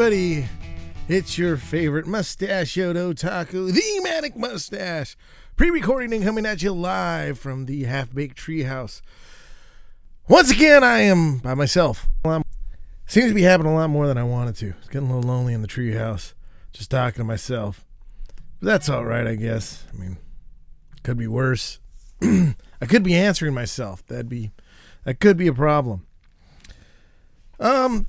everybody. It's your favorite mustachioed otaku, the Manic Mustache, pre-recording and coming at you live from the half-baked treehouse. Once again, I am by myself. Seems to be happening a lot more than I wanted to. It's getting a little lonely in the treehouse, just talking to myself. But that's all right, I guess. I mean, could be worse. I could be answering myself. That'd be that could be a problem. Um,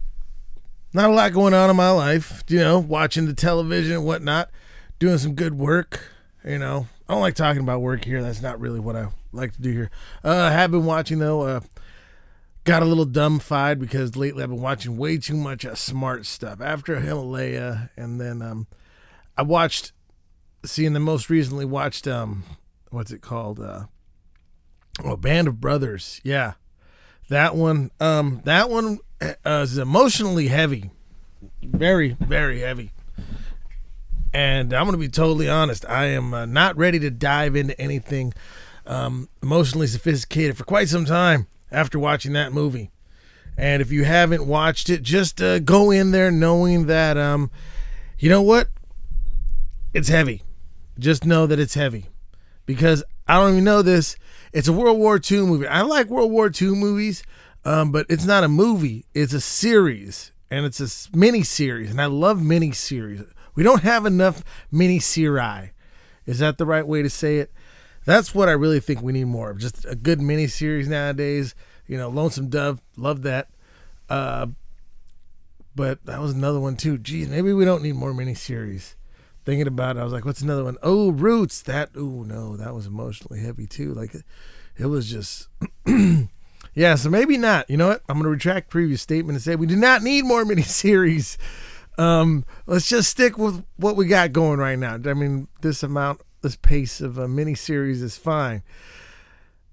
not a lot going on in my life. You know, watching the television and whatnot, doing some good work. You know, I don't like talking about work here. That's not really what I like to do here. Uh, I have been watching though. Uh, got a little dumbfied because lately I've been watching way too much uh, smart stuff. After Himalaya, and then um, I watched, seeing the most recently watched um, what's it called? Uh, oh, Band of Brothers. Yeah, that one. Um, that one uh, is emotionally heavy, very very heavy. And I'm going to be totally honest. I am uh, not ready to dive into anything um, emotionally sophisticated for quite some time after watching that movie. And if you haven't watched it, just uh, go in there knowing that, um, you know what? It's heavy. Just know that it's heavy. Because I don't even know this. It's a World War II movie. I like World War II movies, um, but it's not a movie. It's a series, and it's a mini series. And I love mini series. We don't have enough mini series. Is that the right way to say it? That's what I really think we need more of. Just a good mini series nowadays. You know, Lonesome Dove, love that. Uh, but that was another one too. Geez, maybe we don't need more mini series. Thinking about it, I was like, what's another one? Oh, Roots. That, oh no, that was emotionally heavy too. Like, it was just. yeah, so maybe not. You know what? I'm going to retract previous statement and say we do not need more miniseries. Um, let's just stick with what we got going right now. I mean, this amount, this pace of a miniseries is fine.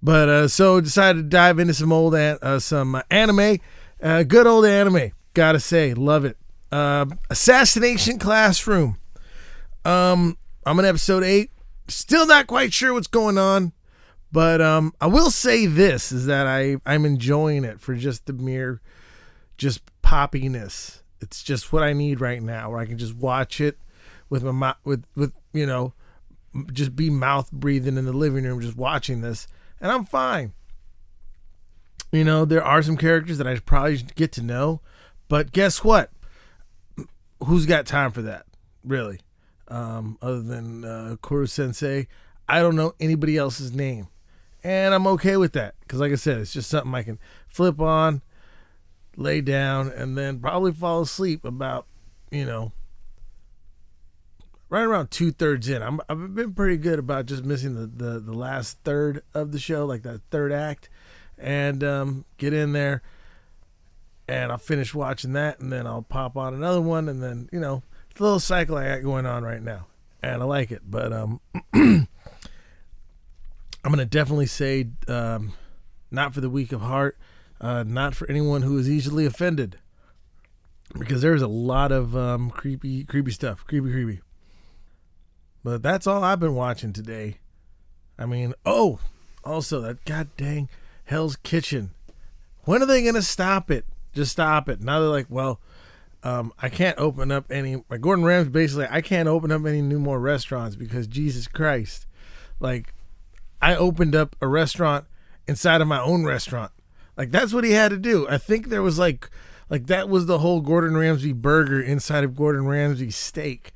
But uh, so decided to dive into some old an- uh, some uh, anime, uh, good old anime. Gotta say, love it. Uh, Assassination Classroom. Um, I'm in episode eight. Still not quite sure what's going on. But um, I will say this is that I I'm enjoying it for just the mere just poppiness. It's just what I need right now, where I can just watch it with my with with you know just be mouth breathing in the living room, just watching this, and I'm fine. You know, there are some characters that I probably get to know, but guess what? Who's got time for that, really? Um, other than uh, Koro Sensei, I don't know anybody else's name and I'm okay with that because, like I said, it's just something I can flip on, lay down, and then probably fall asleep about, you know, right around two thirds in. I'm I've been pretty good about just missing the the, the last third of the show, like that third act, and um, get in there, and I'll finish watching that, and then I'll pop on another one, and then you know, it's a little cycle I got going on right now, and I like it, but um. I'm going to definitely say um, not for the weak of heart, uh, not for anyone who is easily offended, because there's a lot of um, creepy, creepy stuff, creepy, creepy. But that's all I've been watching today. I mean, oh, also that god dang Hell's Kitchen. When are they going to stop it? Just stop it. Now they're like, well, um, I can't open up any. Like Gordon Ramsay, basically, I can't open up any new more restaurants because Jesus Christ, like I opened up a restaurant inside of my own restaurant. Like that's what he had to do. I think there was like like that was the whole Gordon Ramsay burger inside of Gordon Ramsay steak.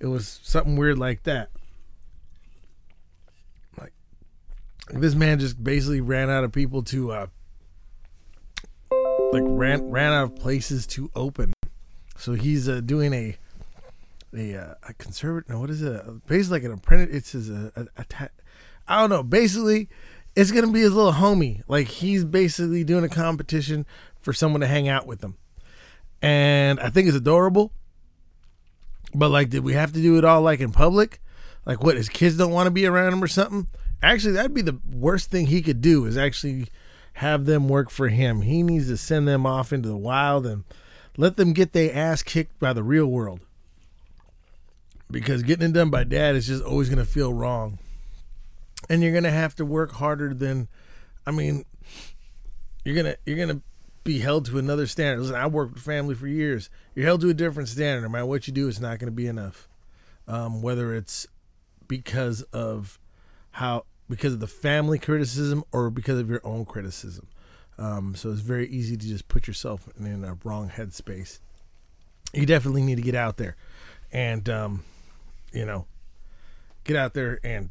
It was something weird like that. Like this man just basically ran out of people to uh like ran ran out of places to open. So he's uh, doing a a uh, a conservative. No, what is it? Basically, like an apprentice. It's his a, a, a ta- I don't know. Basically, it's gonna be his little homie. Like he's basically doing a competition for someone to hang out with him, and I think it's adorable. But like, did we have to do it all like in public? Like, what his kids don't want to be around him or something? Actually, that'd be the worst thing he could do is actually have them work for him. He needs to send them off into the wild and let them get their ass kicked by the real world. Because getting it done by dad is just always to feel wrong and you're gonna have to work harder than i mean you're gonna you're gonna be held to another standard. Listen, I worked with family for years. You're held to a different standard. No matter what you do, it's not to be enough. Um, whether it's because of how because of the family criticism or because of your own criticism. Um, so it's very easy to just put yourself in a wrong headspace. You definitely need to get out there and, um, you know, get out there and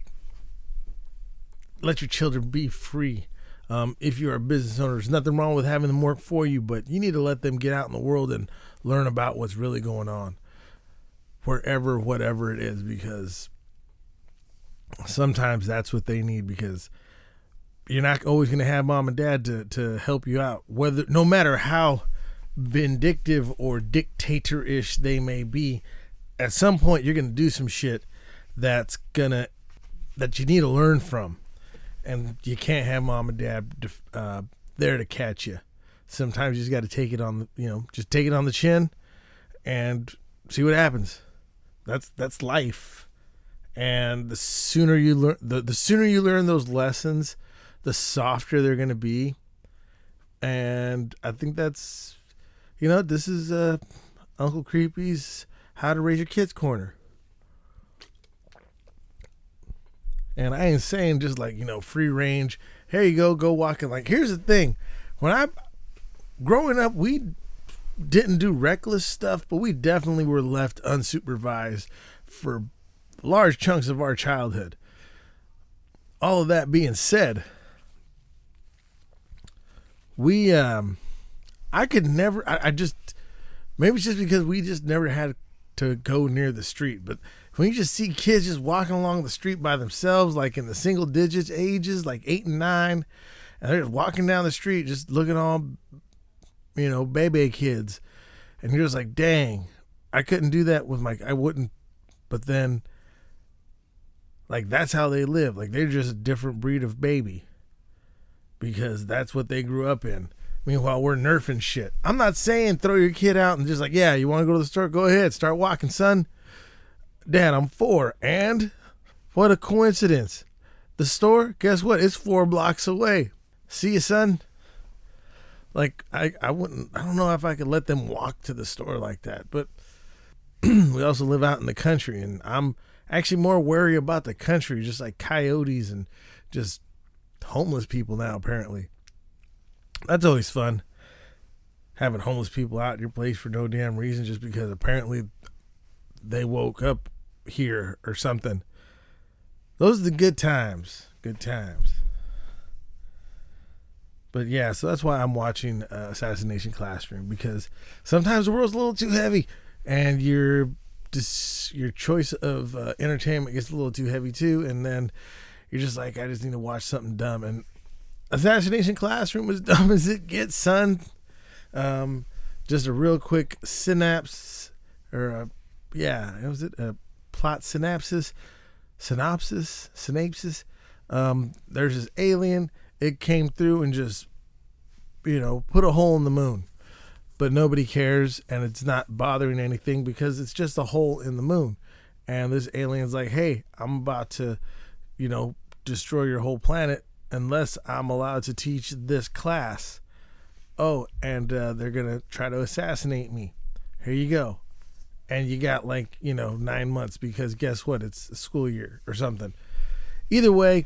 let your children be free. Um, if you're a business owner, there's nothing wrong with having them work for you, but you need to let them get out in the world and learn about what's really going on wherever, whatever it is, because sometimes that's what they need because you're not always going to have mom and dad to, to help you out whether no matter how vindictive or dictator-ish they may be at some point you're going to do some shit that's to that you need to learn from and you can't have mom and dad uh, there to catch you. Sometimes you just got to take it on the you know just take it on the chin and see what happens. That's that's life. And the sooner you learn the, the sooner you learn those lessons the softer they're going to be. And i think that's you know this is uh uncle creepy's how to raise your kids corner and i ain't saying just like you know free range here you go go walking like here's the thing when i growing up we didn't do reckless stuff but we definitely were left unsupervised for large chunks of our childhood. All of that being said, we um I could never I, I just maybe it's just because we just never had to go near the street, but when you just see kids just walking along the street by themselves, like in the single digits ages, like eight and nine, and they're just walking down the street, just looking all, you know, baby kids, and you're just like, dang, I couldn't do that with my, I wouldn't, but then like that's how they live. Like they're just a different breed of baby. Because that's what they grew up in. Meanwhile, we're nerfing shit. I'm not saying throw your kid out and just like, yeah, you want to go to the store? Go ahead, start walking, son. Dad, I'm four. And what a coincidence. The store, guess what? It's four blocks away. See you, son. Like I, I wouldn't I don't know if I could let them walk to the store like that. But we also live out in the country and I'm actually more worried about the country, just like coyotes and just homeless people now, apparently. That's always fun. Having homeless people out in your place for no damn reason just because apparently they woke up here or something. Those are the good times. Good times. But yeah, so that's why I'm watching uh, Assassination Classroom because sometimes the world's a little too heavy and you're your choice of uh, entertainment gets a little too heavy too, and then you're just like, I just need to watch something dumb. And Assassination Classroom was dumb as it gets, son. Um, just a real quick synapse, or a, yeah, was it a plot synopsis, synopsis, synapsis. Um, there's this alien. It came through and just, you know, put a hole in the moon but nobody cares and it's not bothering anything because it's just a hole in the moon. And this alien's like, hey, I'm about to, you know, destroy your whole planet unless I'm allowed to teach this class. Oh, and uh, they're going to try to assassinate me. Here you go. And you got like, you know, nine months because guess what? It's a school year or something. Either way,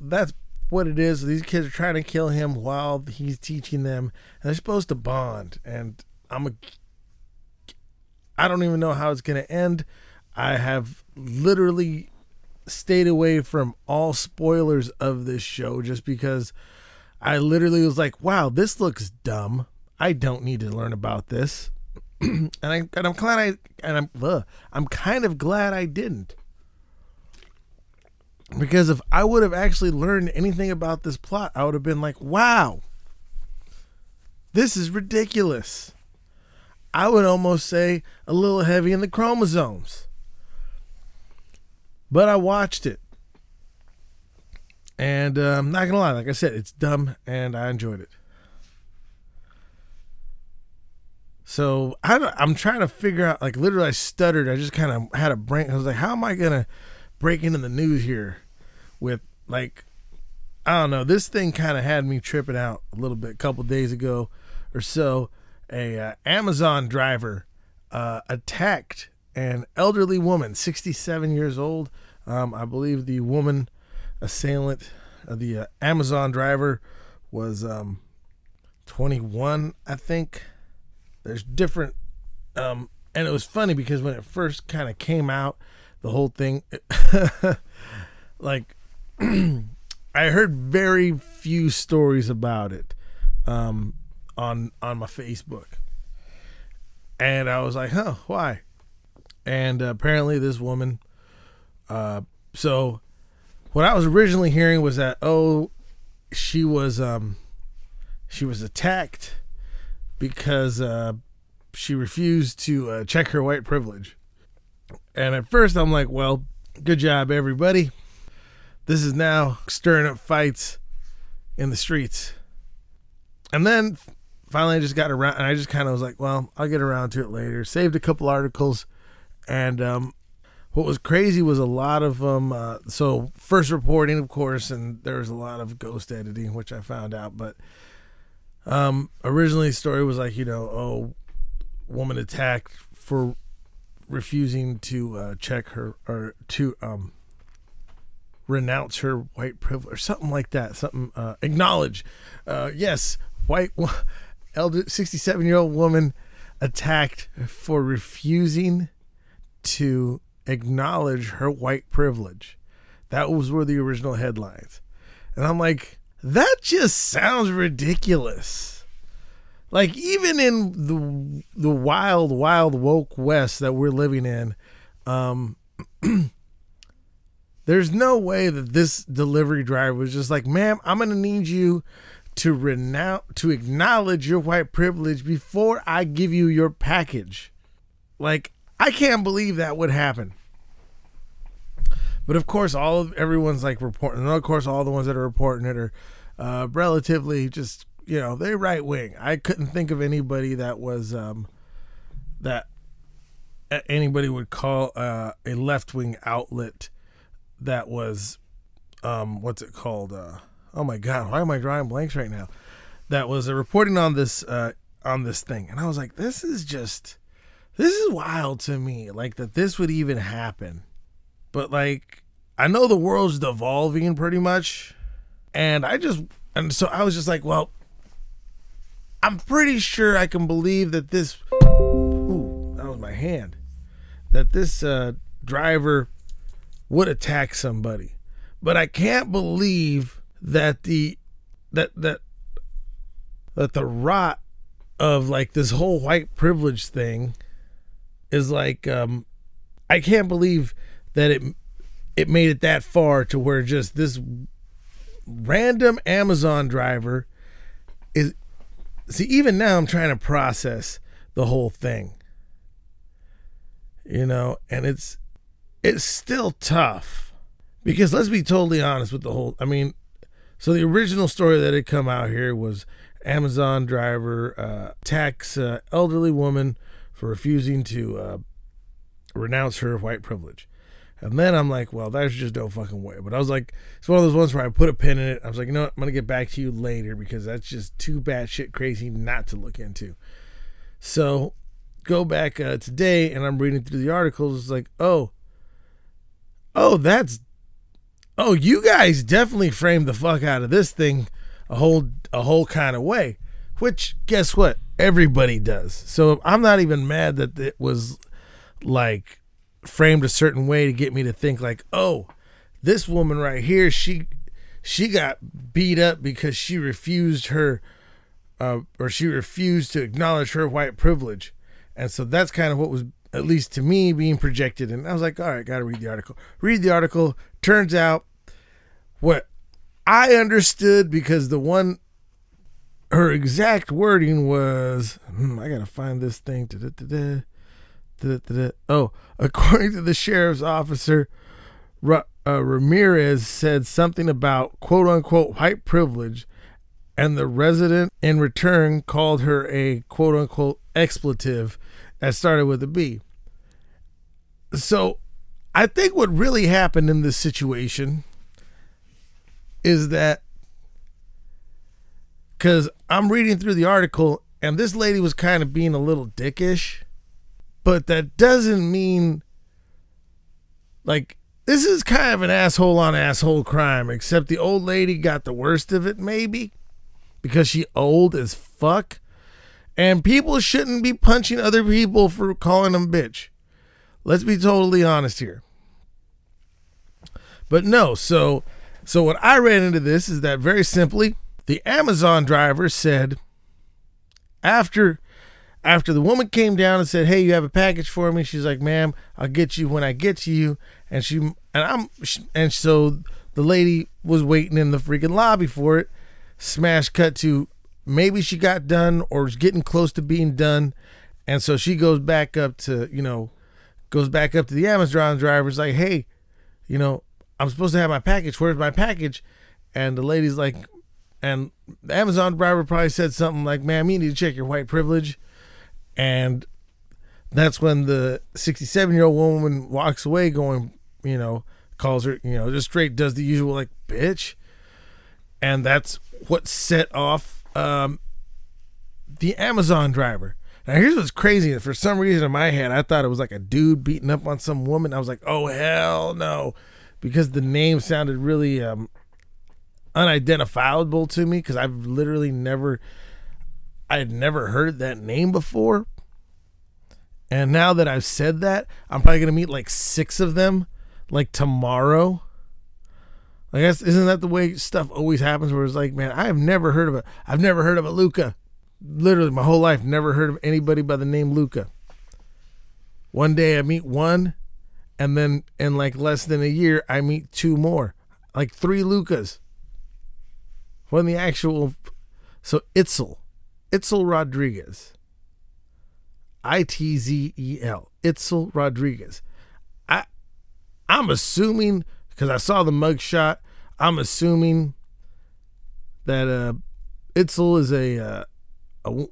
that's what it is. These kids are trying to kill him while he's teaching them, and they're supposed to bond. And I'm a, I don't even know how it's gonna end. I have literally stayed away from all spoilers of this show just because I literally was like, "Wow, this looks dumb. I don't need to learn about this." and I and I'm glad I and I'm ugh, I'm kind of glad I didn't because if I would have actually learned anything about this plot, I would have been like, wow, this is ridiculous. I would almost say a little heavy in the chromosomes. But I watched it. And uh, I'm not going to lie, like I said, it's dumb and I enjoyed it. So I, I'm trying to figure out, like, literally, I stuttered. I just kind of had a brain. I was like, how am I to break into the news here with like I don't know. This thing kind of had me tripping out a little bit a couple days ago, or so, a uh, Amazon driver uh, attacked an elderly woman, 67 years old. Um, I believe the woman assailant, uh, the uh, Amazon driver, was um, 21, I think. There's different, um, and it was funny because when it first kind of came out, the whole thing, like, I heard very few stories about it um, on on my Facebook, and I was like, "Huh, why?" And uh, apparently, this woman. Uh, so, what I was originally hearing was that oh, she was um, she was attacked because uh, she refused to uh, check her white privilege. And at first, I'm like, well, good job, everybody. This is now stirring up fights in the streets. And then finally, I just got around, and I just kind of was like, well, I'll get around to it later. Saved a couple articles, and um, what was crazy was a lot of them. Uh, so first reporting, of course, and there was a lot of ghost editing, which I found out. But um, originally, the story was like, you know, oh, woman attacked for refusing to uh, check her or to um, renounce her white privilege or something like that. Something uh, acknowledge. Uh, yes, white elder 67 year old woman attacked for refusing to acknowledge her white privilege. That was were the original headlines. And I'm like, that just sounds ridiculous. Like even in the the wild, wild woke west that we're living in, um, there's no way that this delivery driver was just like, "Ma'am, I'm gonna need you to renounce, to acknowledge your white privilege before I give you your package." Like I can't believe that would happen. But of course, all of everyone's like reporting. And of course, all the ones that are reporting it are uh, relatively just you know they right wing. I couldn't think of anybody that was um, that anybody would call uh, a left wing outlet that was um, what's it called? Uh, oh my god, why am I drawing blanks right now? That was uh, reporting on this uh, on this thing, and I was like, this is just this is wild to me. Like that this would even happen, but like I know the world's devolving pretty much, and I just and so I was just like, well, I'm pretty sure I can believe that this. Ooh, that was my hand. That this uh, driver would attack somebody, but I can't believe that the that that that the rot of like this whole white privilege thing is like um I can't believe that it it made it that far to where just this random Amazon driver is see even now I'm trying to process the whole thing. You know, and it's it's still tough because let's be totally honest with the whole I mean so the original story that had come out here was Amazon driver uh, attacks uh, elderly woman for refusing to uh, renounce her white privilege. And then I'm like, well, there's just no fucking way. But I was like, it's one of those ones where I put a pin in it. I was like, you know what? I'm going to get back to you later because that's just too bad shit crazy not to look into. So go back uh, today and I'm reading through the articles. It's like, oh, oh, that's, oh, you guys definitely framed the fuck out of this thing a whole, a whole kind of way. Which, guess what? Everybody does. So I'm not even mad that it was like framed a certain way to get me to think like, oh, this woman right here, she she got beat up because she refused her uh, or she refused to acknowledge her white privilege. And so that's kind of what was at least to me being projected and I was like, all right, got to read the article. Read the article. Turns out what I understood because the one her exact wording was hmm, I got to find this thing. Da-da-da-da. Oh, according to the sheriff's officer, uh, Ramirez said something about quote unquote white privilege, and the resident in return called her a quote unquote expletive that started with a B. So I think what really happened in this situation is that because I'm reading through the article And this lady was kind of being a little dickish, but that doesn't mean like this is kind of an asshole on asshole crime, except the old lady got the worst of it, maybe because she old as fuck. And people shouldn't be punching other people for calling them bitch. Let's be totally honest here. But no, so so what I ran into this is that very simply, the Amazon driver said after after the woman came down and said, "Hey, you have a package for me?" She's like, "Ma'am, I'll get you when I get to you." And she and I'm and so the lady was waiting in the freaking lobby for it. Smash cut to maybe she got done or is getting close to being done, and so she goes back up to you know, goes back up to the Amazon driver's like, "Hey, you know, I'm supposed to have my package. Where's my package?" And the lady's like, and the Amazon driver probably said something like, "Ma'am, you need to check your white privilege." And that's when the 67 year old woman walks away, going, you know, calls her, you know, just straight does the usual like, bitch. And that's what set off um, the Amazon driver. Now, here's what's crazy. For some reason in my head, I thought it was like a dude beating up on some woman. I was like, oh, hell no. Because the name sounded really um, unidentifiable to me because I've literally never I had never heard that name before. And now that I've said that, I'm probably gonna meet like six of them, like tomorrow. I guess isn't that the way stuff always happens? Where it's like, man, I have never heard of a, I've never heard of a Luca. Literally, my whole life, never heard of anybody by the name Luca. One day I meet one, and then in like less than a year, I meet two more, like three Lucas. When the actual, so Itzel, Itzel Rodriguez. I T Z E L. Itzel Rodriguez. I I'm assuming because I saw the mugshot, I'm assuming that uh Itzel is a uh, a,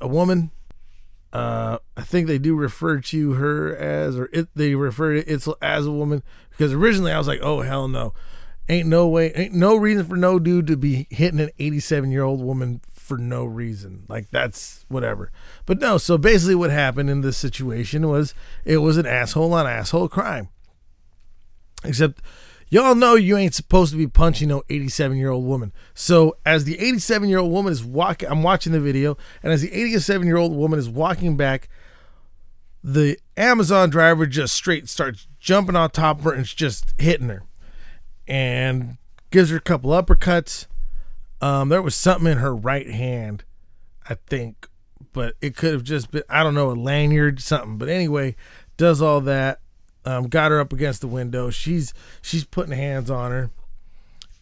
a woman. Uh, I think they do refer to her as, or it, they refer to Itzel as a woman because originally I was like, oh hell no, ain't no way, ain't no reason for no dude to be hitting an 87 year old woman for no reason. Like that's whatever. But no, so basically what happened in this situation was it was an asshole on asshole crime. Except y'all know you ain't supposed to be punching no 87 year old woman. So as the 87 year old woman is walking, I'm watching the video, and as the 87 year old woman is walking back, the Amazon driver just straight starts jumping on top of her and just hitting her, and gives her a couple uppercuts um, there was something in her right hand, I think, but it could have just been I don't know a lanyard, something. But anyway, does all that. Um, got her up against the window. She's she's putting hands on her,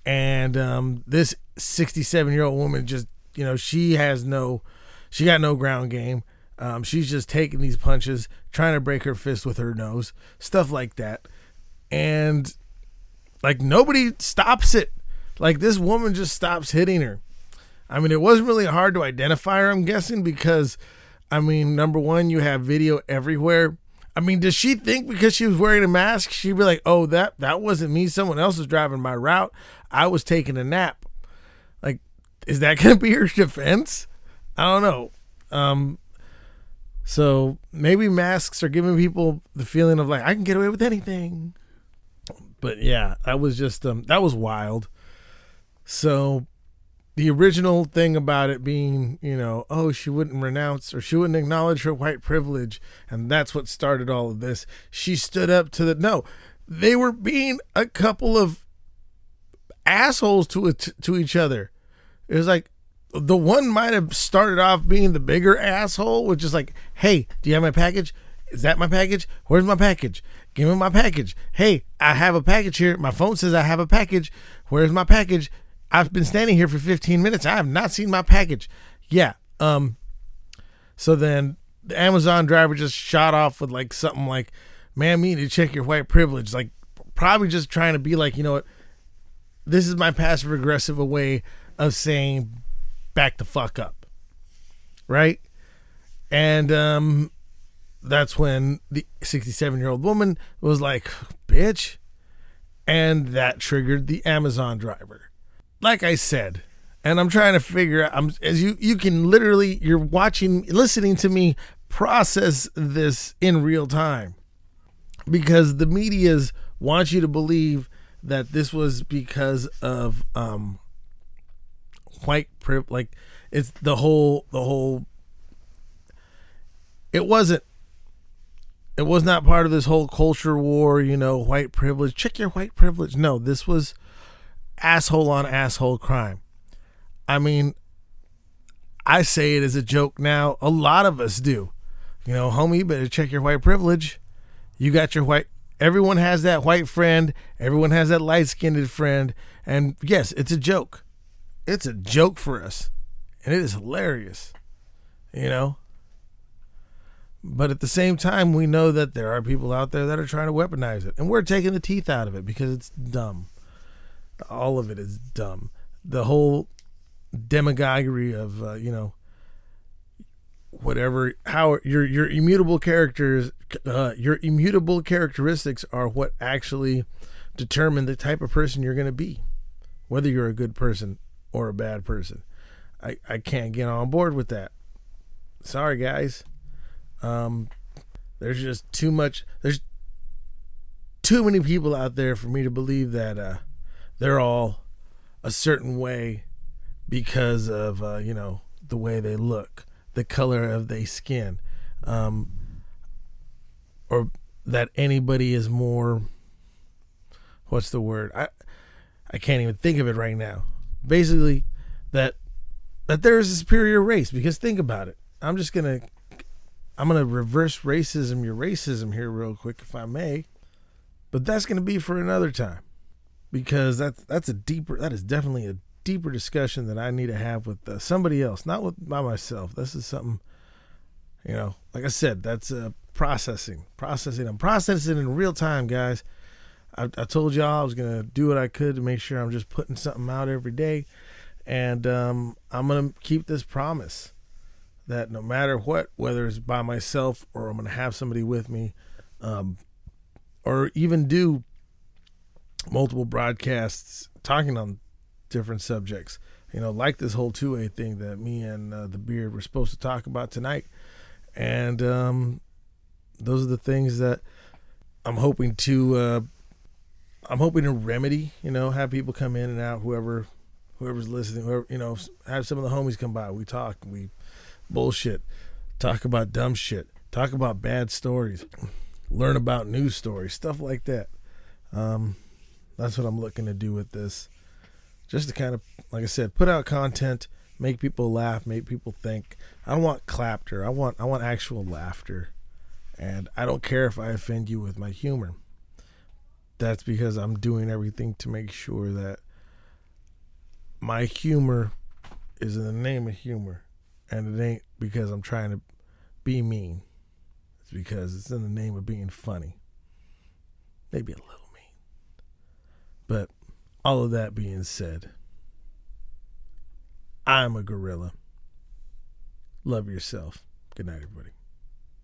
and um, this 67 year old woman just you know she has no, she got no ground game. Um, she's just taking these punches, trying to break her fist with her nose, stuff like that, and like nobody stops it. Like this woman just stops hitting her. I mean, it wasn't really hard to identify her, I'm guessing, because I mean, number one, you have video everywhere. I mean, does she think because she was wearing a mask, she'd be like, "Oh, that that wasn't me. Someone else was driving my route. I was taking a nap." Like, is that to be her defense? I don't know. Um, so maybe masks are giving people the feeling of like I can get away with anything. But yeah, that was just um, that was wild. So the original thing about it being, you know, oh, she wouldn't renounce or she wouldn't acknowledge her white privilege, and that's what started all of this. She stood up to the no. They were being a couple of assholes to to each other. It was like the one might have started off being the bigger asshole, which is like, "Hey, do you have my package? Is that my package? Where's my package? Give me my package. Hey, I have a package here. My phone says I have a package. Where's my package? I've been standing here for 15 minutes. I have not seen my package. Yeah. Um. So then the Amazon driver just shot off with like something like, "Man, me need to check your white privilege." Like, probably just trying to be like, you know what? This is my passive aggressive way of saying, "Back the fuck up." Right. And um, that's when the 67 year old woman was like, "Bitch," and that triggered the Amazon driver like I said, and I'm trying to figure out. I'm as you you can literally you're watching, listening to me process this in real time because the media's want you to believe that this was because of um white privilege like it's the whole the whole it wasn't it was not part of this whole culture war you know white privilege check your white privilege no this was asshole on asshole crime. I mean i say it as a joke now. A lot of us do. You know homie you better check your white privilege. You got your white everyone has that white friend. Everyone has that light-skinned friend. And yes it's a joke. It's a joke for us. And it is hilarious you know? But at the same time we know that there are people out there that are trying to weaponize it. And we're taking the teeth out of it because it's dumb all of it is dumb. The whole demagoguery of uh, you know whatever how your your immutable characters uh, your immutable characteristics are what actually determine the type of person you're going to be whether you're a good person or a bad person. I i can't get on board with that. Sorry guys. Um there's just too much there's too many people out there for me to believe that uh they're all a certain way because of uh you know the way they look the color of their skin, um, or that anybody is more. What's the word? I I can't even think of it right now. Basically, that that there is a superior race because think about it. I'm just gonna I'm gonna reverse racism your racism here real quick if I may, but that's gonna be for another time because that's that's a deeper that is definitely a deeper discussion that I need to have with uh, somebody else, not with by myself. This is something, you know, like I said, that's uh, processing, processing. I'm processing in real time, guys. I, I told y'all I was gonna do what I could to make sure I'm just putting something out every day, and um, I'm gonna keep this promise that no matter what, whether it's by myself or I'm gonna have somebody with me, um, or even do multiple broadcasts talking on different subjects. You know, like this whole two way thing that me and uh, the beard were supposed to talk about tonight, and um, those are the things that I'm hoping to. Uh, I'm hoping to remedy. You know, have people come in and out. Whoever, whoever's listening, whoever you know, have some of the homies come by. We talk. We bullshit. Talk about dumb shit. Talk about bad stories. Learn about news stories. Stuff like that. Um, that's what I'm looking to do with this just to kind of, like I said, put out content, make people laugh, make people think. I don't want clapter. I want I want actual laughter, and I don't care if I offend you with my humor. That's because I'm doing everything to make sure that my humor is in the name of humor, and it ain't because I'm trying to be mean. It's because it's in the name of being funny. Maybe a little but all of that being said, I'm a gorilla. Love yourself. Good night, everybody.